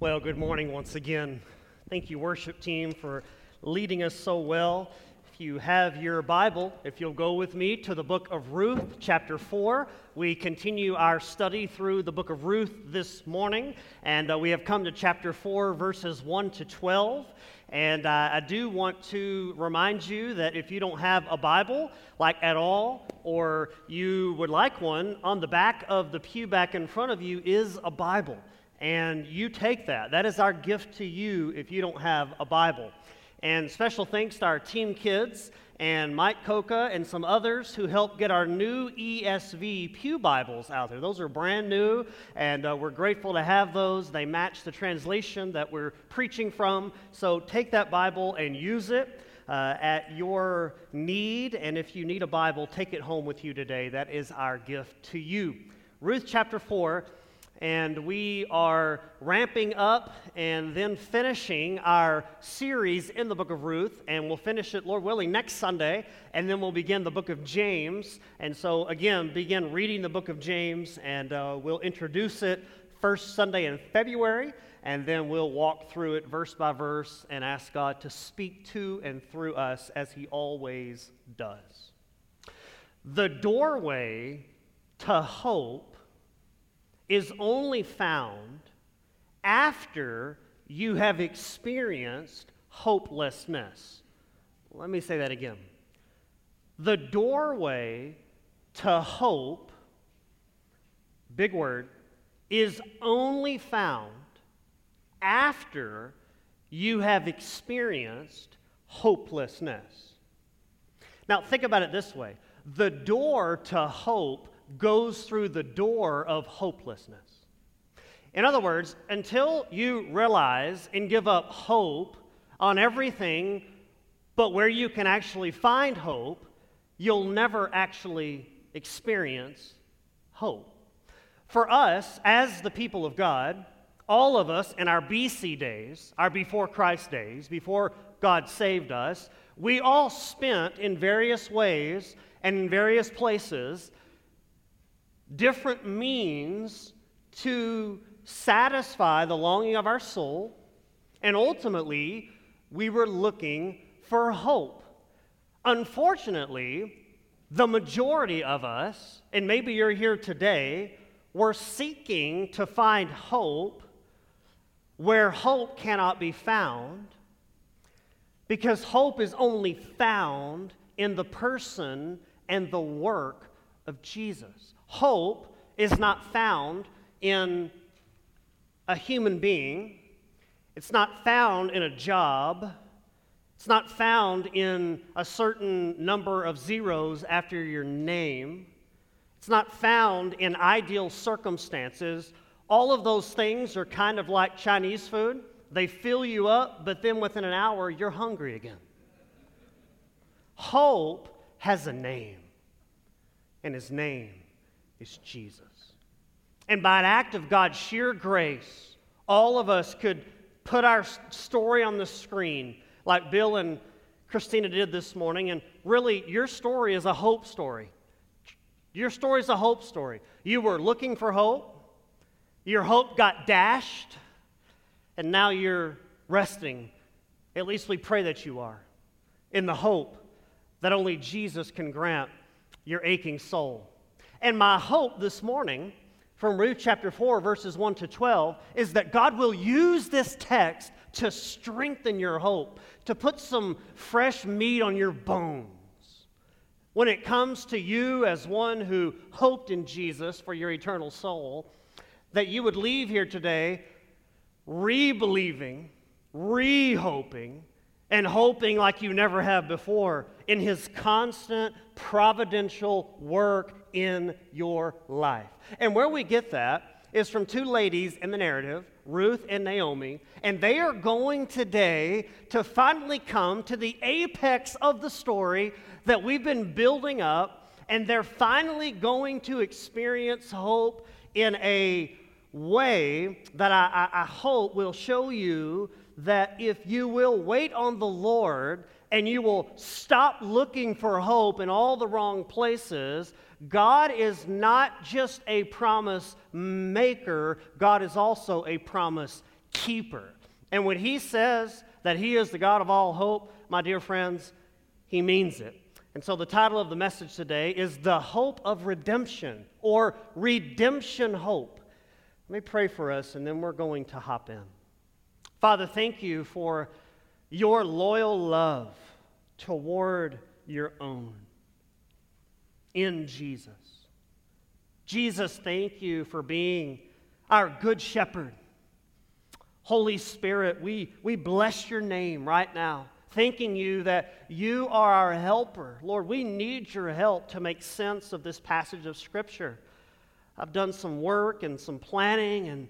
Well, good morning once again. Thank you, worship team, for leading us so well. If you have your Bible, if you'll go with me to the book of Ruth, chapter 4, we continue our study through the book of Ruth this morning, and uh, we have come to chapter 4, verses 1 to 12. And uh, I do want to remind you that if you don't have a Bible, like at all, or you would like one, on the back of the pew back in front of you is a Bible and you take that. That is our gift to you if you don't have a Bible. And special thanks to our team kids and Mike Coca and some others who helped get our new ESV Pew Bibles out there. Those are brand new, and uh, we're grateful to have those. They match the translation that we're preaching from. So take that Bible and use it. Uh, at your need, and if you need a Bible, take it home with you today. That is our gift to you. Ruth chapter 4, and we are ramping up and then finishing our series in the book of Ruth, and we'll finish it, Lord willing, next Sunday, and then we'll begin the book of James. And so, again, begin reading the book of James, and uh, we'll introduce it first Sunday in February, and then we'll walk through it verse by verse and ask God to speak to and through us as He always does. The doorway to hope is only found after you have experienced hopelessness. Let me say that again. The doorway to hope, big word, is only found after you have experienced hopelessness. Now, think about it this way the door to hope goes through the door of hopelessness. In other words, until you realize and give up hope on everything but where you can actually find hope, you'll never actually experience hope. For us, as the people of God, all of us in our BC days, our before Christ days, before God saved us, we all spent in various ways and in various places different means to satisfy the longing of our soul, and ultimately, we were looking for hope. Unfortunately, the majority of us, and maybe you're here today, were seeking to find hope where hope cannot be found because hope is only found in the person and the work of Jesus. Hope is not found in a human being, it's not found in a job, it's not found in a certain number of zeros after your name, it's not found in ideal circumstances. All of those things are kind of like Chinese food. They fill you up, but then within an hour, you're hungry again. Hope has a name, and his name is Jesus. And by an act of God's sheer grace, all of us could put our story on the screen like Bill and Christina did this morning. And really, your story is a hope story. Your story is a hope story. You were looking for hope, your hope got dashed, and now you're resting. At least we pray that you are, in the hope that only Jesus can grant your aching soul. And my hope this morning from Ruth chapter 4, verses 1 to 12, is that God will use this text to strengthen your hope, to put some fresh meat on your bones. When it comes to you as one who hoped in Jesus for your eternal soul, that you would leave here today re believing, re hoping, and hoping like you never have before in His constant providential work in your life. And where we get that is from two ladies in the narrative, Ruth and Naomi, and they are going today to finally come to the apex of the story that we've been building up, and they're finally going to experience hope in a way that I, I, I hope will show you that if you will wait on the Lord and you will stop looking for hope in all the wrong places, God is not just a promise maker, God is also a promise keeper. And when he says that he is the God of all hope, my dear friends, he means it. And so the title of the message today is The Hope of Redemption or Redemption Hope. Let me pray for us and then we're going to hop in. Father, thank you for your loyal love toward your own in Jesus. Jesus, thank you for being our good shepherd. Holy Spirit, we, we bless your name right now, thanking you that you are our helper. Lord, we need your help to make sense of this passage of Scripture. I've done some work and some planning, and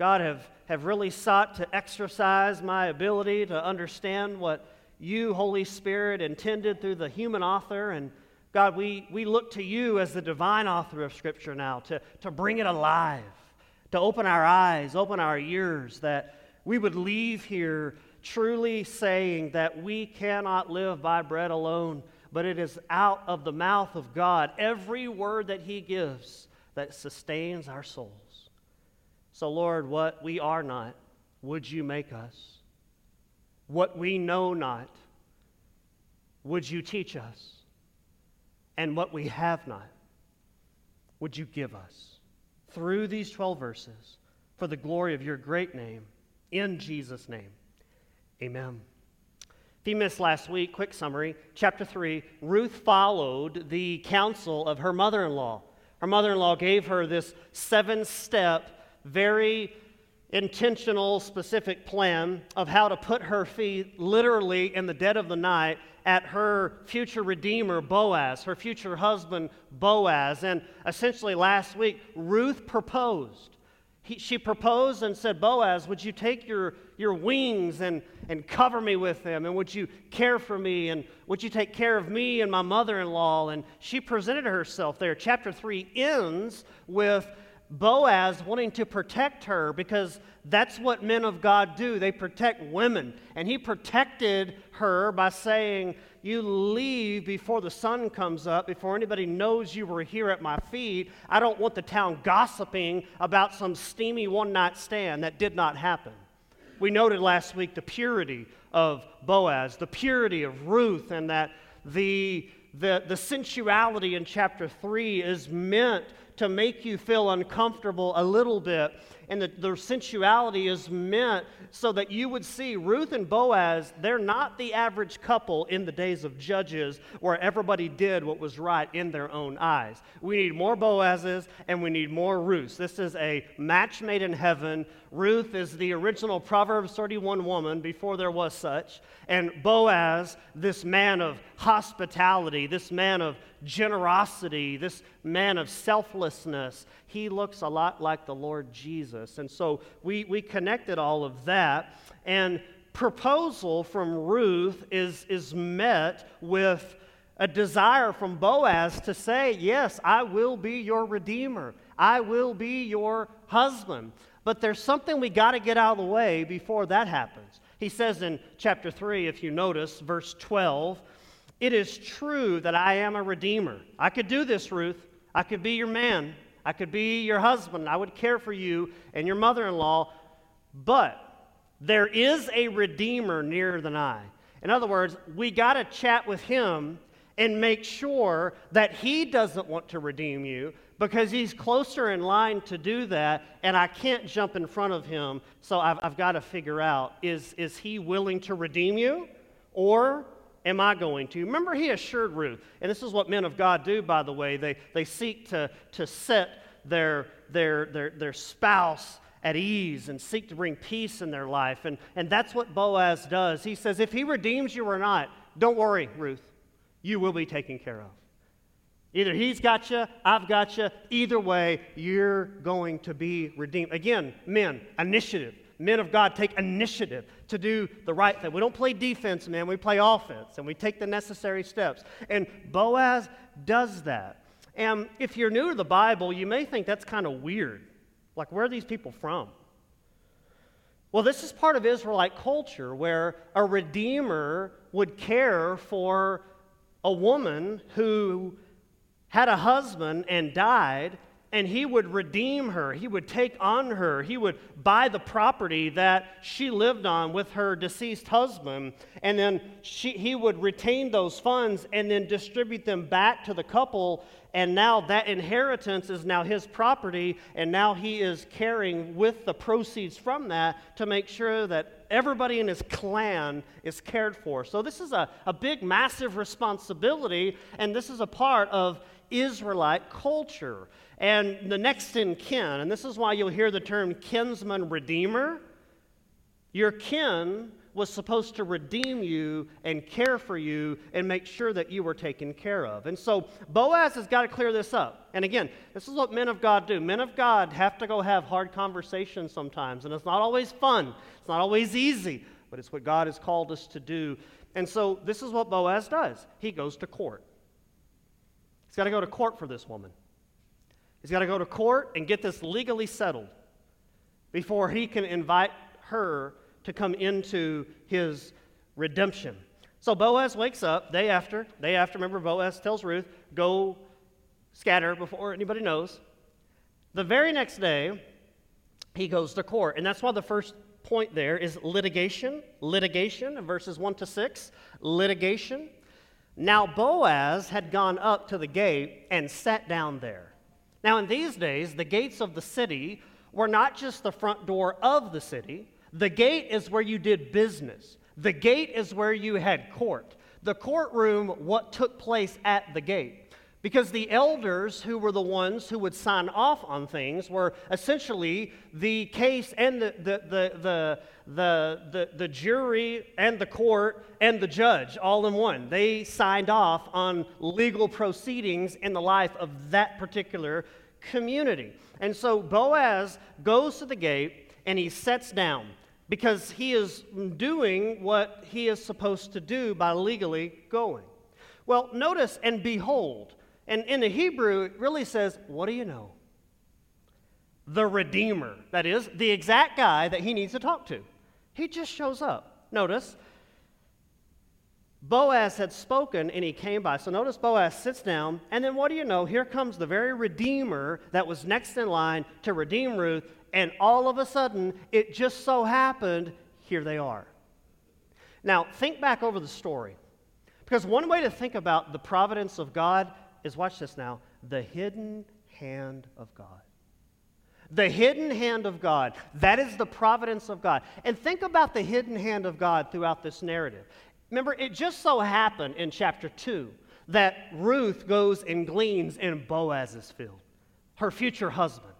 God have, have really sought to exercise my ability to understand what you, Holy Spirit, intended through the human author. And God, we, we look to you as the divine author of Scripture now to, to bring it alive, to open our eyes, open our ears, that we would leave here truly saying that we cannot live by bread alone, but it is out of the mouth of God, every word that He gives, that sustains our souls. So, Lord, what we are not, would you make us? What we know not, would you teach us? And what we have not, would you give us? Through these 12 verses, for the glory of your great name. In Jesus' name, amen. If you missed last week, quick summary. Chapter 3 Ruth followed the counsel of her mother in law. Her mother in law gave her this seven step, very intentional, specific plan of how to put her feet literally in the dead of the night at her future redeemer, Boaz, her future husband, Boaz. And essentially, last week, Ruth proposed he, she proposed and said, Boaz, would you take your, your wings and, and cover me with them? And would you care for me? And would you take care of me and my mother in law? And she presented herself there. Chapter 3 ends with Boaz wanting to protect her because that's what men of God do. They protect women. And he protected her by saying, You leave before the sun comes up, before anybody knows you were here at my feet. I don't want the town gossiping about some steamy one night stand. That did not happen. We noted last week the purity of Boaz, the purity of Ruth, and that the, the, the sensuality in chapter 3 is meant to make you feel uncomfortable a little bit. And the, the sensuality is meant so that you would see Ruth and Boaz, they're not the average couple in the days of Judges where everybody did what was right in their own eyes. We need more Boazes and we need more Ruths. This is a match made in heaven. Ruth is the original Proverbs 31 woman before there was such. And Boaz, this man of hospitality, this man of generosity, this man of selflessness, he looks a lot like the Lord Jesus. And so we, we connected all of that. And proposal from Ruth is, is met with a desire from Boaz to say, Yes, I will be your redeemer, I will be your husband. But there's something we got to get out of the way before that happens. He says in chapter 3, if you notice, verse 12, it is true that I am a redeemer. I could do this, Ruth. I could be your man. I could be your husband. I would care for you and your mother in law. But there is a redeemer nearer than I. In other words, we got to chat with him and make sure that he doesn't want to redeem you because he's closer in line to do that, and I can't jump in front of him. So I've, I've got to figure out is, is he willing to redeem you? Or am I going to? Remember, he assured Ruth, and this is what men of God do, by the way. They, they seek to, to set their, their, their, their spouse at ease and seek to bring peace in their life. And, and that's what Boaz does. He says, if he redeems you or not, don't worry, Ruth. You will be taken care of. Either he's got you, I've got you. Either way, you're going to be redeemed. Again, men, initiative men of God take initiative to do the right thing. We don't play defense, man, we play offense and we take the necessary steps. And Boaz does that. And if you're new to the Bible, you may think that's kind of weird. Like, where are these people from? Well, this is part of Israelite culture where a redeemer would care for a woman who had a husband and died and he would redeem her. He would take on her. He would buy the property that she lived on with her deceased husband. And then she, he would retain those funds and then distribute them back to the couple. And now that inheritance is now his property. And now he is carrying with the proceeds from that to make sure that everybody in his clan is cared for. So this is a, a big, massive responsibility. And this is a part of Israelite culture and the next in kin. And this is why you'll hear the term kinsman redeemer. Your kin was supposed to redeem you and care for you and make sure that you were taken care of. And so Boaz has got to clear this up. And again, this is what men of God do. Men of God have to go have hard conversations sometimes, and it's not always fun, it's not always easy, but it's what God has called us to do. And so this is what Boaz does he goes to court. He's got to go to court for this woman. He's got to go to court and get this legally settled before he can invite her to come into his redemption. So Boaz wakes up day after, day after. Remember, Boaz tells Ruth, go scatter before anybody knows. The very next day, he goes to court. And that's why the first point there is litigation. Litigation verses 1 to 6. Litigation. Now Boaz had gone up to the gate and sat down there. Now, in these days, the gates of the city were not just the front door of the city, the gate is where you did business. The gate is where you had court. The courtroom, what took place at the gate. Because the elders, who were the ones who would sign off on things, were essentially the case and the, the, the, the, the, jury and the court and the judge all in one. They signed off on legal proceedings in the life of that particular community. And so Boaz goes to the gate and he sets down because he is doing what he is supposed to do by legally going. Well, notice and behold, and in the Hebrew, it really says, What do you know? The Redeemer. That is, the exact guy that he needs to talk to. He just shows up. Notice, Boaz had spoken and he came by. So notice Boaz sits down, and then what do you know? Here comes the very Redeemer that was next in line to redeem Ruth, and all of a sudden, it just so happened, here they are. Now, think back over the story. Because one way to think about the providence of God is watch this now the hidden hand of God. The hidden hand of God. That is the providence of God. And think about the hidden hand of God throughout this narrative. Remember, it just so happened in chapter 2 that Ruth goes and gleans in Boaz's field, her future husband.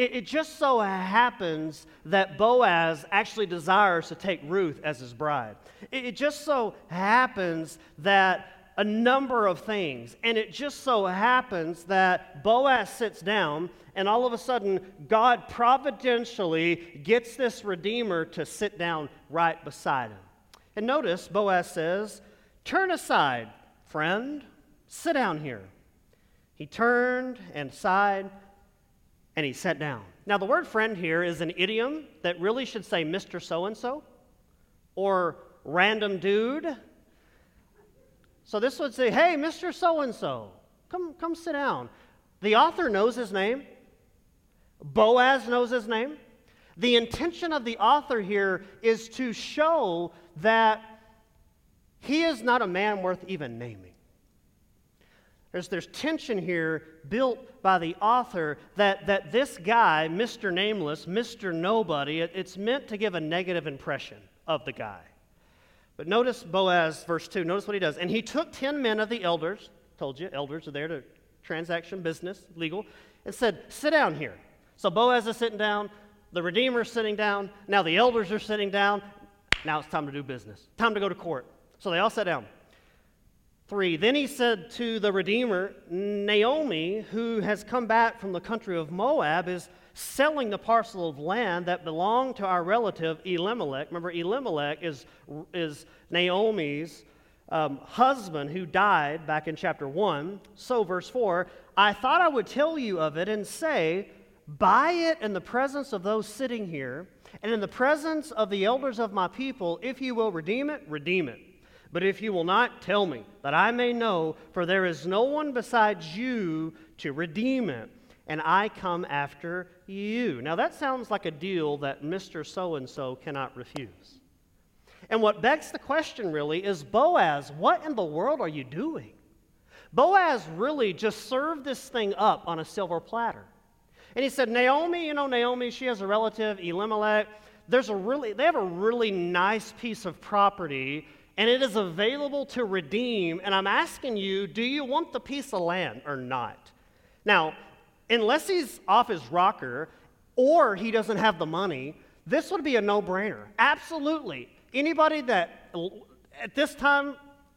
It, it, just so happens that Boaz actually desires to take Ruth as his bride. It, it just so happens that a number of things. And it just so happens that Boaz sits down, and all of a sudden, God providentially gets this Redeemer to sit down right beside him. And notice, Boaz says, Turn aside, friend, sit down here. He turned and sighed, and he sat down. Now, the word friend here is an idiom that really should say Mr. So and so or random dude so this would say, hey, Mr. So and so, come, come sit down. The author knows his name, Boaz knows his name. The intention of the author here is to show that he is not a man worth even naming. There's, there's tension here built by the author that, that this guy, Mr. Nameless, Mr. Nobody, it, it's meant to give a negative impression of the guy. But notice Boaz, verse 2, notice what he does. And he took 10 men of the elders, told you, elders are there to transaction, business, legal, and said, Sit down here. So Boaz is sitting down, the Redeemer is sitting down, now the elders are sitting down. Now it's time to do business, time to go to court. So they all sat down. Three, then he said to the Redeemer, Naomi, who has come back from the country of Moab, is selling the parcel of land that belonged to our relative Elimelech. Remember, Elimelech is, is Naomi's um, husband who died back in chapter 1. So, verse 4 I thought I would tell you of it and say, Buy it in the presence of those sitting here, and in the presence of the elders of my people. If you will redeem it, redeem it. But if you will not, tell me, that I may know, for there is no one besides you to redeem it. and I come after you. Now, that sounds like a deal that Mr. So and so cannot refuse. And what begs the question really is Boaz, what in the world are you doing? Boaz really just served this thing up on a silver platter. And he said, Naomi, you know, Naomi, she has a relative, Elimelech. There's a really, they have a really nice piece of property, and it is available to redeem. And I'm asking you, do you want the piece of land or not? Now, unless he's off his rocker or he doesn't have the money, this would be a no brainer. Absolutely. Anybody that at this time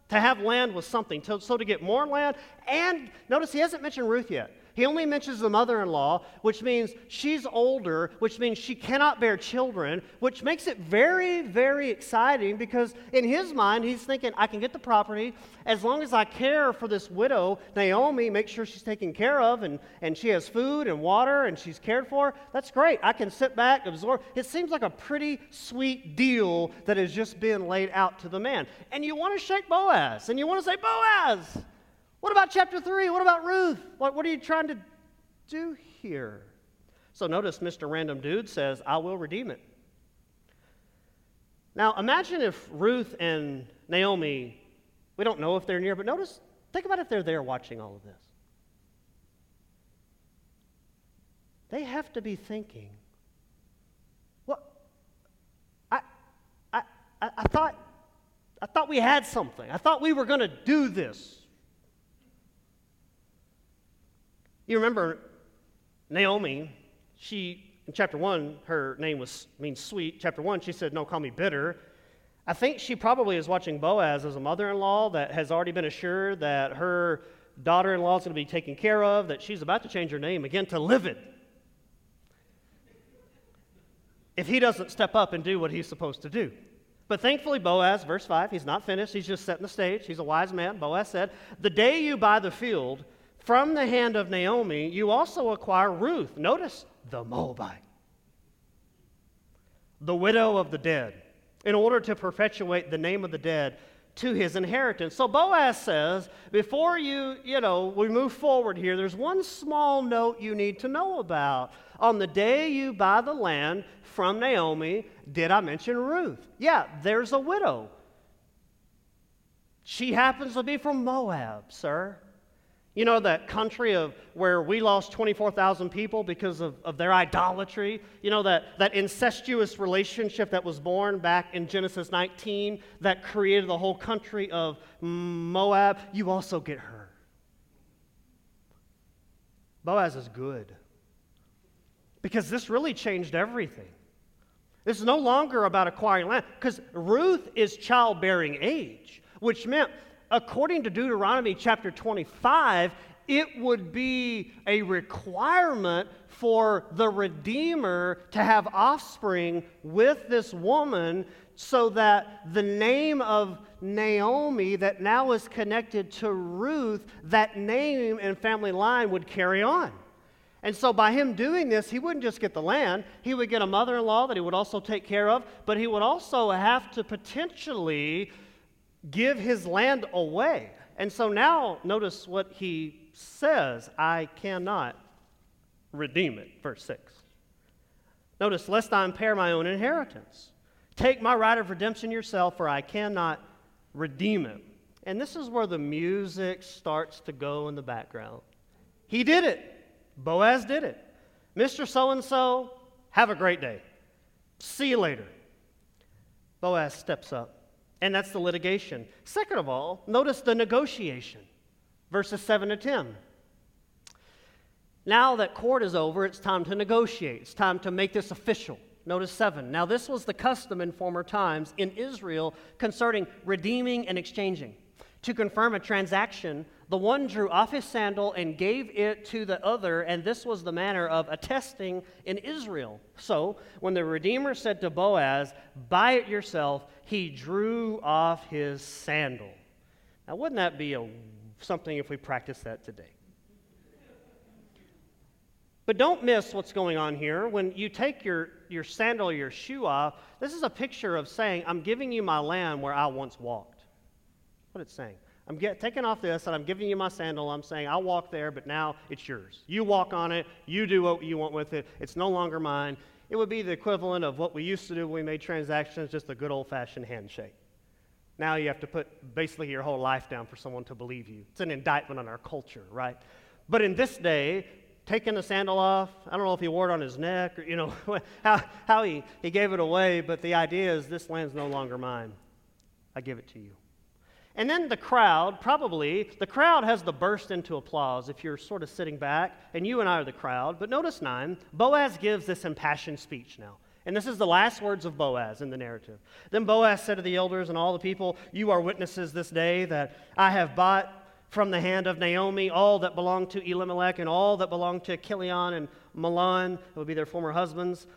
to have land was something. So, so to get more land, and notice he hasn't mentioned Ruth yet. He only mentions the mother in law, which means she's older, which means she cannot bear children, which makes it very, very exciting because in his mind, he's thinking, I can get the property as long as I care for this widow, Naomi, make sure she's taken care of and, and she has food and water and she's cared for. That's great. I can sit back, absorb. It seems like a pretty sweet deal that has just been laid out to the man. And you want to shake Boaz and you want to say, Boaz, what about chapter 3? What about Ruth? What, what are you trying to do here? So notice Mr. Random Dude says, I will redeem it. Now imagine if Ruth and Naomi, we don't know if they're near, but notice, think about if they're there watching all of this. They have to be thinking, what? I, I, I, I thought, I thought we had something. I thought we were going to do this. You remember Naomi, she, in chapter 1, her name was, means sweet. Chapter 1, she said, No, call me bitter. I think she probably is watching Boaz as a mother in law that has already been assured that her daughter in law is going to be taken care of, that she's about to change her name again to Livid. If he doesn't step up and do what he's supposed to do. But thankfully, Boaz, verse 5, he's not finished. He's just setting the stage. He's a wise man. Boaz said, The day you buy the field, from the hand of Naomi, you also acquire Ruth. Notice the Moabite, the widow of the dead, in order to perpetuate the name of the dead to his inheritance. So Boaz says, before you, you know, we move forward here, there's one small note you need to know about. On the day you buy the land from Naomi, did I mention Ruth? Yeah, there's a widow. She happens to be from Moab, sir. You know that country of where we lost 24,000 people because of, of their idolatry? You know that, that incestuous relationship that was born back in Genesis 19 that created the whole country of Moab? You also get her. Boaz is good because this really changed everything. This is no longer about acquiring land because Ruth is childbearing age, which meant according to Deuteronomy chapter 25, it would be a requirement for the Redeemer to have offspring with this woman so that the name of Naomi, that now is connected to Ruth, that name and family line would carry on. And so, by him doing this, he wouldn't just get the land, he would get a mother in law that he would also take care of, but he would also have to potentially give his land away. And so now notice what he says I cannot redeem it, verse 6. Notice, lest I impair my own inheritance. Take my right of redemption yourself, for I cannot redeem it. And this is where the music starts to go in the background. He did it. Boaz did it. Mr. So and so, have a great day. See you later. Boaz steps up and that's the litigation. Second of all, notice the negotiation, verses 7 to 10. Now that court is over, it's time to negotiate. It's time to make this official. Notice 7. Now, this was the custom in former times in Israel concerning redeeming and exchanging. To confirm a transaction, the one drew off his sandal and gave it to the other, and this was the manner of attesting in Israel. So, when the Redeemer said to Boaz, Buy it yourself, he drew off his sandal. Now, wouldn't that be a, something if we practiced that today? But don't miss what's going on here. When you take your, your sandal your shoe off, this is a picture of saying, I'm giving you my land where I once walked. What it's saying. I'm get, taking off this and I'm giving you my sandal. I'm saying I'll walk there, but now it's yours. You walk on it. You do what you want with it. It's no longer mine. It would be the equivalent of what we used to do when we made transactions, just a good old fashioned handshake. Now you have to put basically your whole life down for someone to believe you. It's an indictment on our culture, right? But in this day, taking the sandal off, I don't know if he wore it on his neck or, you know, how, how he, he gave it away, but the idea is this land's no longer mine. I give it to you. And then the crowd, probably, the crowd has the burst into applause if you're sort of sitting back, and you and I are the crowd. But notice nine, Boaz gives this impassioned speech now. And this is the last words of Boaz in the narrative. Then Boaz said to the elders and all the people, You are witnesses this day that I have bought from the hand of Naomi all that belonged to Elimelech and all that belonged to Chilion and Mahlon, it would be their former husbands.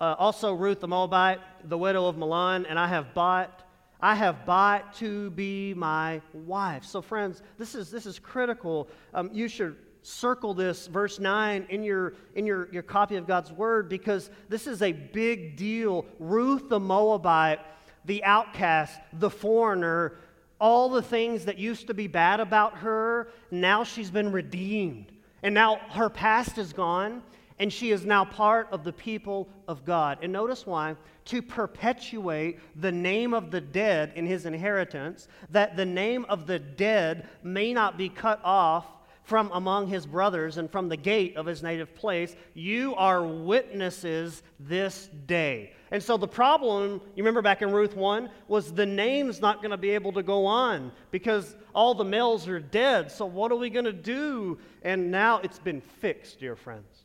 Uh, also Ruth the Moabite, the widow of Mahlon, and I have bought I have bought to be my wife. So, friends, this is, this is critical. Um, you should circle this, verse 9, in, your, in your, your copy of God's Word because this is a big deal. Ruth the Moabite, the outcast, the foreigner, all the things that used to be bad about her, now she's been redeemed. And now her past is gone, and she is now part of the people of God. And notice why to perpetuate the name of the dead in his inheritance, that the name of the dead may not be cut off from among his brothers and from the gate of his native place. You are witnesses this day. And so the problem, you remember back in Ruth 1, was the name's not going to be able to go on because all the males are dead. So what are we going to do? And now it's been fixed, dear friends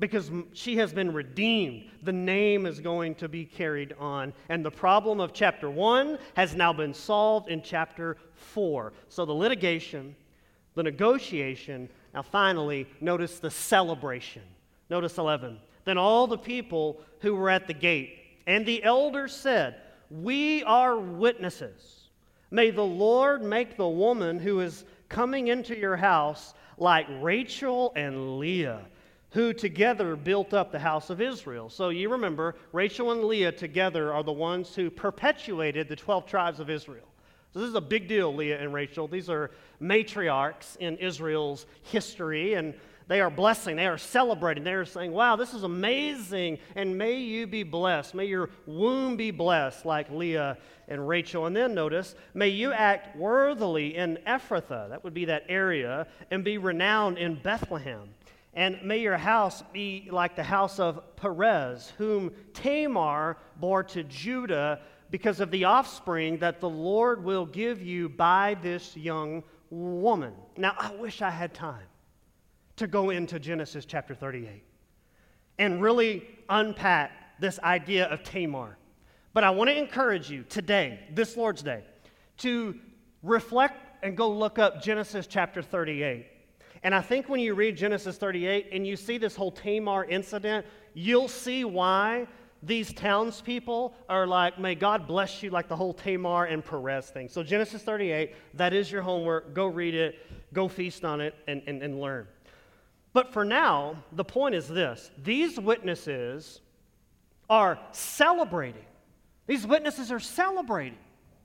because she has been redeemed. The name is going to be carried on. And the problem of chapter 1 has now been solved in chapter 4. So the litigation, the negotiation, now finally, notice the celebration. Notice 11. Then all the people who were at the gate and the elders said, We are witnesses. May the Lord make the woman who is coming into your house like Rachel and Leah who together built up the house of Israel. So you remember, Rachel and Leah together are the ones who perpetuated the 12 tribes of Israel. So this is a big deal, Leah and Rachel. These are matriarchs in Israel's history, and they are blessing, they are celebrating, they are saying, Wow, this is amazing, and may you be blessed. May your womb be blessed, like Leah and Rachel. And then notice, may you act worthily in Ephrathah, that would be that area, and be renowned in Bethlehem. And may your house be like the house of Perez, whom Tamar bore to Judah because of the offspring that the Lord will give you by this young woman. Now, I wish I had time to go into Genesis chapter 38 and really unpack this idea of Tamar. But I want to encourage you today, this Lord's Day, to reflect and go look up Genesis chapter 38 and I think when you read Genesis 38 and you see this whole Tamar incident, you'll see why these townspeople are like, may God bless you, like the whole Tamar and Perez thing. So, Genesis 38, that is your homework. Go read it, go feast on it, and, and, and learn. But for now, the point is this these witnesses are celebrating. These witnesses are celebrating.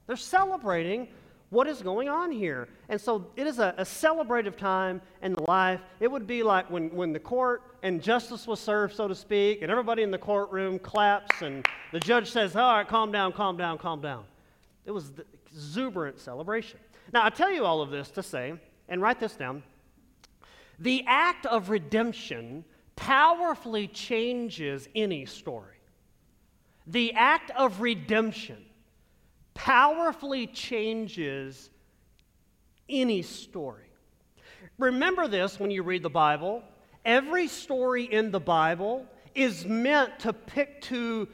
They're celebrating what is going on here? And so it is a, a celebrative time in the life. It would be like when, when the court and justice was served, so to speak, and everybody in the courtroom claps, and the judge says, All right, calm down, calm down, calm down. It was the exuberant celebration. Now, I tell you all of this to say, and write this down the act of redemption powerfully changes any story. The act of redemption powerfully changes any story. Remember this when you read the Bible. Every story in the Bible is meant to pick to,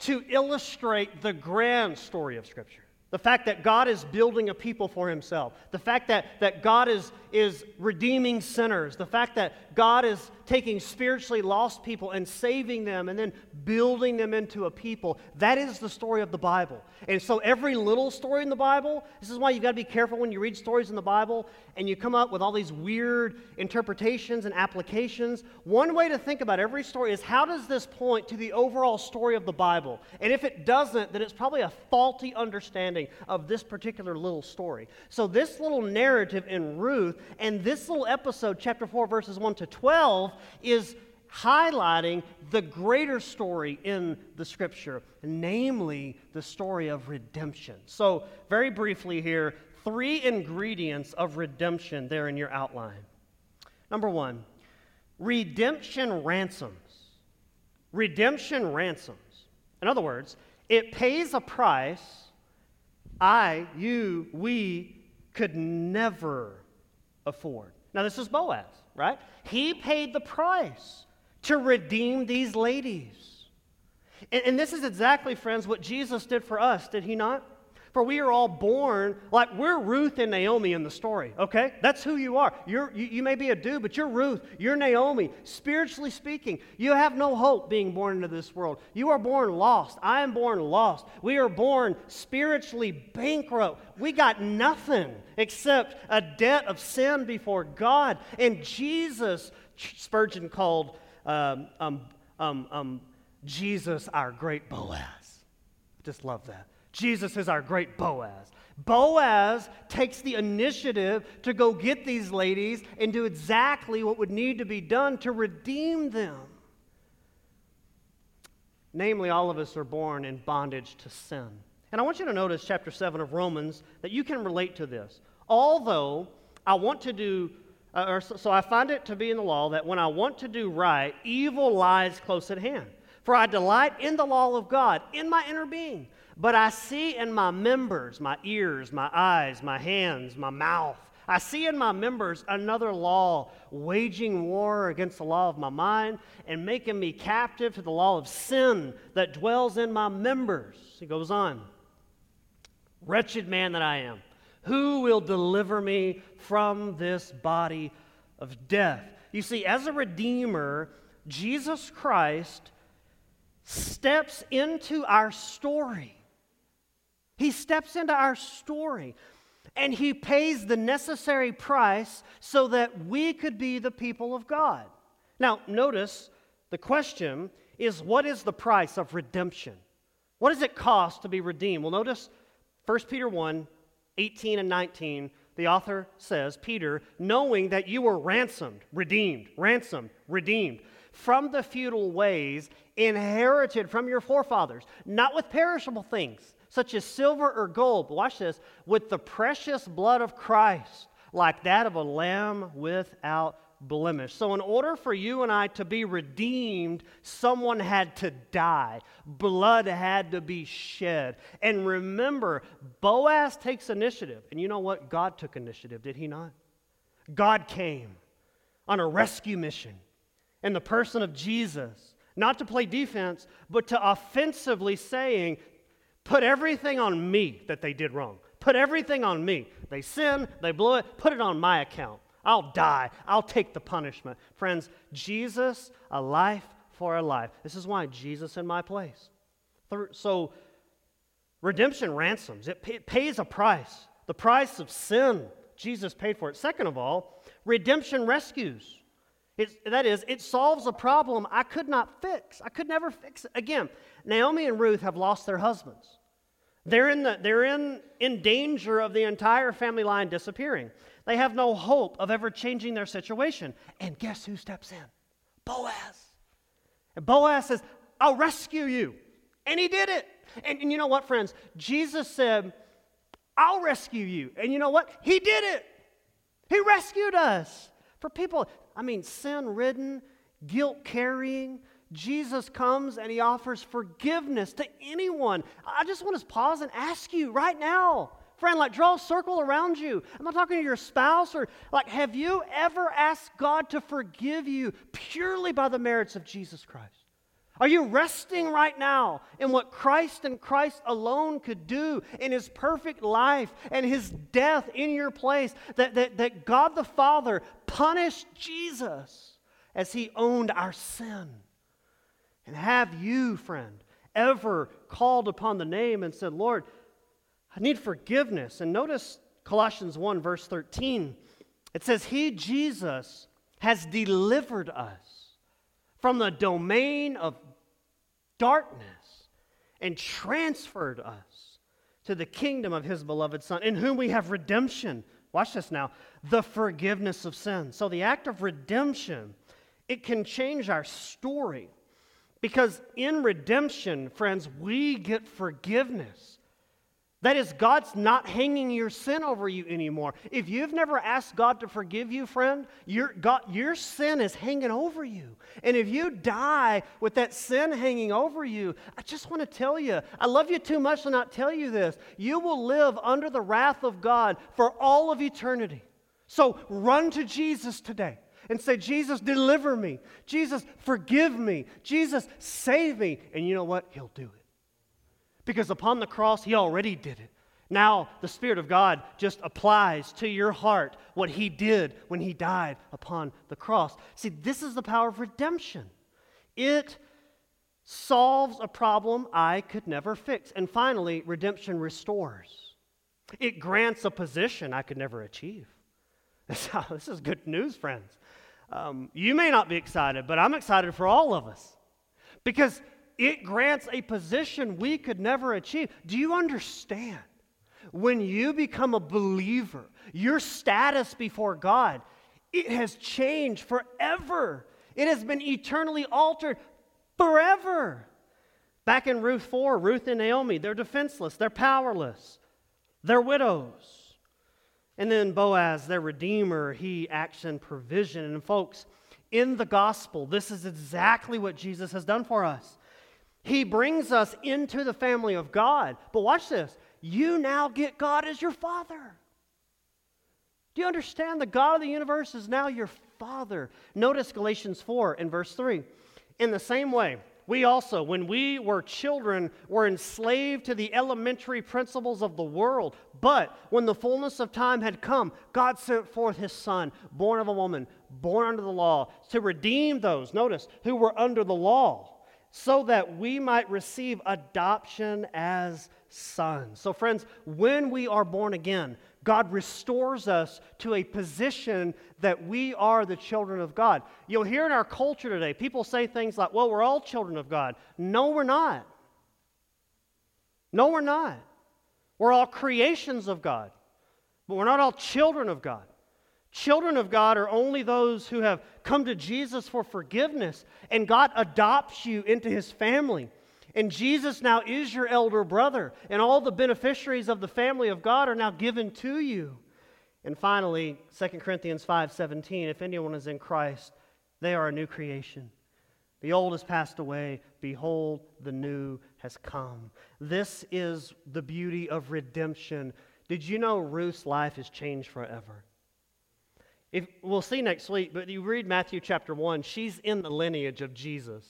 to illustrate the grand story of Scripture. The fact that God is building a people for himself. The fact that, that God is, is redeeming sinners. The fact that God is taking spiritually lost people and saving them and then building them into a people. That is the story of the Bible. And so every little story in the Bible, this is why you've got to be careful when you read stories in the Bible and you come up with all these weird interpretations and applications. One way to think about every story is how does this point to the overall story of the Bible? And if it doesn't, then it's probably a faulty understanding of this particular little story. So, this little narrative in Ruth and this little episode, chapter 4, verses 1 to 12, is highlighting the greater story in the scripture, namely the story of redemption. So, very briefly here, three ingredients of redemption there in your outline. Number one, redemption ransoms. Redemption ransoms. In other words, it pays a price I, you, we could never afford. Now, this is Boaz, right? He paid the price to redeem these ladies. And, and, this is exactly, friends, what Jesus did for us, did he not? For we are all born like we're Ruth and Naomi in the story, okay? That's who you are. You're, you, you may be a dude, but you're Ruth. You're Naomi. Spiritually speaking, you have no hope being born into this world. You are born lost. I am born lost. We are born spiritually bankrupt. We got nothing except a debt of sin before God. And Jesus, Spurgeon called um, um, um, um Jesus our great Boaz. Just love that. Jesus is our great Boaz. Boaz takes the initiative to go get these ladies and do exactly what would need to be done to redeem them. Namely, all of us are born in bondage to sin. And I want you to notice chapter 7 of Romans that you can relate to this. Although I want to do, uh, or so, so I find it to be in the law that when I want to do right, evil lies close at hand. For I delight in the law of God, in my inner being. But I see in my members, my ears, my eyes, my hands, my mouth, I see in my members another law waging war against the law of my mind and making me captive to the law of sin that dwells in my members. He goes on Wretched man that I am, who will deliver me from this body of death? You see, as a redeemer, Jesus Christ steps into our story. He steps into our story and he pays the necessary price so that we could be the people of God. Now, notice the question is what is the price of redemption? What does it cost to be redeemed? Well, notice 1 Peter 1 18 and 19. The author says, Peter, knowing that you were ransomed, redeemed, ransomed, redeemed from the futile ways inherited from your forefathers, not with perishable things such as silver or gold, watch this, with the precious blood of Christ, like that of a lamb without blemish. So, in order for you and I to be redeemed, someone had to die. Blood had to be shed. And remember, Boaz takes initiative. And you know what? God took initiative, did he not? God came on a rescue mission in the person of Jesus, not to play defense, but to offensively saying, Put everything on me that they did wrong. Put everything on me. They sin, they blew it, put it on my account. I'll die. I'll take the punishment. Friends, Jesus, a life for a life. This is why Jesus in my place. So, redemption ransoms, it pays a price. The price of sin, Jesus paid for it. Second of all, redemption rescues. It's, that is, it solves a problem I could not fix. I could never fix it. Again, Naomi and Ruth have lost their husbands. They're, in, the, they're in, in danger of the entire family line disappearing. They have no hope of ever changing their situation. And guess who steps in? Boaz. And Boaz says, I'll rescue you. And he did it. And, and you know what, friends? Jesus said, I'll rescue you. And you know what? He did it. He rescued us. For people, I mean, sin ridden, guilt carrying, Jesus comes and he offers forgiveness to anyone. I just want to pause and ask you right now, friend, like draw a circle around you. I'm not talking to your spouse or like, have you ever asked God to forgive you purely by the merits of Jesus Christ? Are you resting right now in what Christ and Christ alone could do in his perfect life and his death in your place? That, that, that God the Father punished Jesus as he owned our sin. And have you, friend, ever called upon the name and said, Lord, I need forgiveness? And notice Colossians 1, verse 13. It says, He, Jesus, has delivered us from the domain of darkness and transferred us to the kingdom of his beloved Son, in whom we have redemption. Watch this now the forgiveness of sins. So, the act of redemption, it can change our story. Because in redemption, friends, we get forgiveness. That is, God's not hanging your sin over you anymore. If you've never asked God to forgive you, friend, your, God, your sin is hanging over you. And if you die with that sin hanging over you, I just want to tell you, I love you too much to not tell you this. You will live under the wrath of God for all of eternity. So run to Jesus today and say, Jesus, deliver me. Jesus, forgive me. Jesus, save me. And you know what? He'll do it. Because upon the cross, He already did it. Now, the Spirit of God just applies to your heart what He did when He died upon the cross. See, this is the power of redemption. It solves a problem I could never fix. And finally, redemption restores. It grants a position I could never achieve. This is good news, friends. Um, you may not be excited, but I'm excited for all of us because it grants a position we could never achieve. Do you understand? When you become a believer, your status before God, it has changed forever. It has been eternally altered forever. Back in Ruth 4, Ruth and Naomi, they're defenseless, they're powerless, they're widows. And then Boaz, their redeemer, he acts in provision. And folks, in the gospel, this is exactly what Jesus has done for us. He brings us into the family of God. But watch this you now get God as your father. Do you understand? The God of the universe is now your father. Notice Galatians 4 in verse 3. In the same way, we also, when we were children, were enslaved to the elementary principles of the world. But when the fullness of time had come, God sent forth his Son, born of a woman, born under the law, to redeem those, notice, who were under the law, so that we might receive adoption as sons. So, friends, when we are born again, God restores us to a position that we are the children of God. You'll hear in our culture today, people say things like, well, we're all children of God. No, we're not. No, we're not. We're all creations of God, but we're not all children of God. Children of God are only those who have come to Jesus for forgiveness, and God adopts you into his family. And Jesus now is your elder brother, and all the beneficiaries of the family of God are now given to you. And finally, 2 Corinthians 5:17, if anyone is in Christ, they are a new creation. The old has passed away, behold, the new has come. This is the beauty of redemption. Did you know Ruth's life has changed forever? If, we'll see next week, but you read Matthew chapter 1, she's in the lineage of Jesus.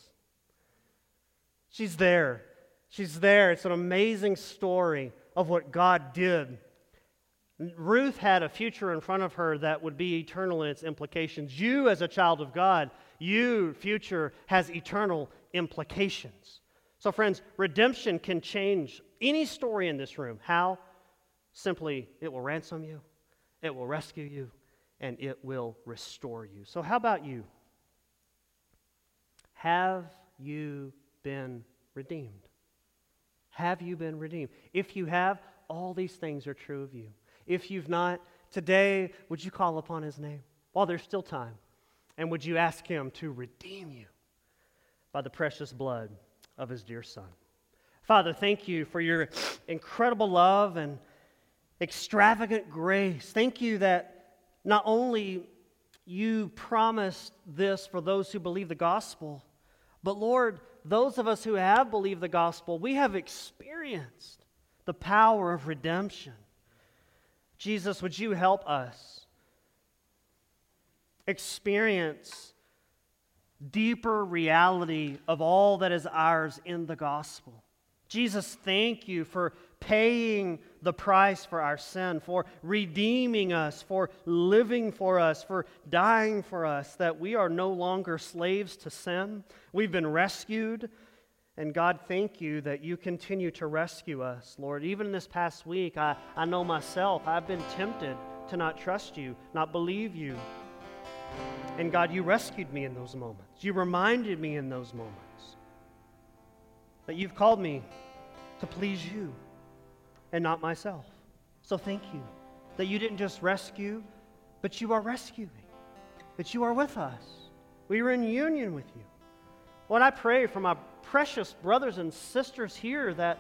She's there. She's there. It's an amazing story of what God did. Ruth had a future in front of her that would be eternal in its implications. You, as a child of God, you, future, has eternal implications. So, friends, redemption can change any story in this room. How? Simply, it will ransom you, it will rescue you, and it will restore you. So, how about you? Have you been redeemed? Have you been redeemed? If you have, all these things are true of you. If you've not, today, would you call upon his name while there's still time? And would you ask him to redeem you by the precious blood of his dear son? Father, thank you for your incredible love and extravagant grace. Thank you that not only you promised this for those who believe the gospel, but Lord, those of us who have believed the gospel, we have experienced the power of redemption. Jesus, would you help us experience deeper reality of all that is ours in the gospel? Jesus, thank you for paying the price for our sin, for redeeming us, for living for us, for dying for us, that we are no longer slaves to sin. We've been rescued. And God, thank you that you continue to rescue us, Lord. Even this past week, I, I know myself, I've been tempted to not trust you, not believe you. And God, you rescued me in those moments. You reminded me in those moments that you've called me to please you. And not myself. So thank you that you didn't just rescue, but you are rescuing, that you are with us. We are in union with you. Lord, I pray for my precious brothers and sisters here that,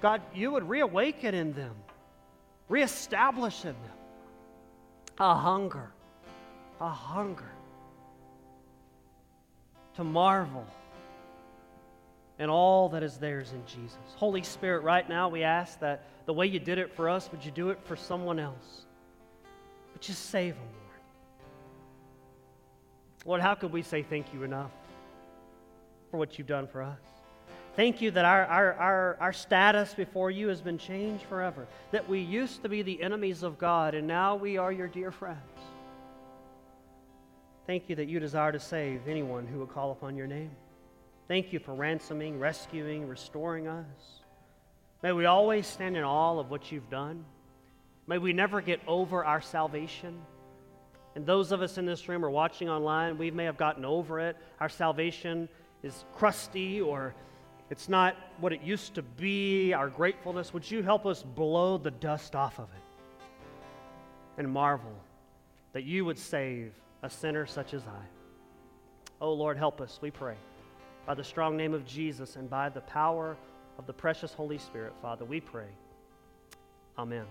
God, you would reawaken in them, reestablish in them a hunger, a hunger to marvel and all that is theirs in Jesus. Holy Spirit, right now we ask that the way you did it for us, would you do it for someone else? But just save them, Lord. Lord, how could we say thank you enough for what you've done for us? Thank you that our, our, our, our status before you has been changed forever, that we used to be the enemies of God, and now we are your dear friends. Thank you that you desire to save anyone who would call upon your name. Thank you for ransoming, rescuing, restoring us. May we always stand in awe of what you've done. May we never get over our salvation. And those of us in this room or watching online, we may have gotten over it. Our salvation is crusty or it's not what it used to be, our gratefulness. Would you help us blow the dust off of it and marvel that you would save a sinner such as I? Oh Lord, help us, we pray by the strong name of Jesus and by the power of the precious Holy Spirit, Father, we pray. Amen.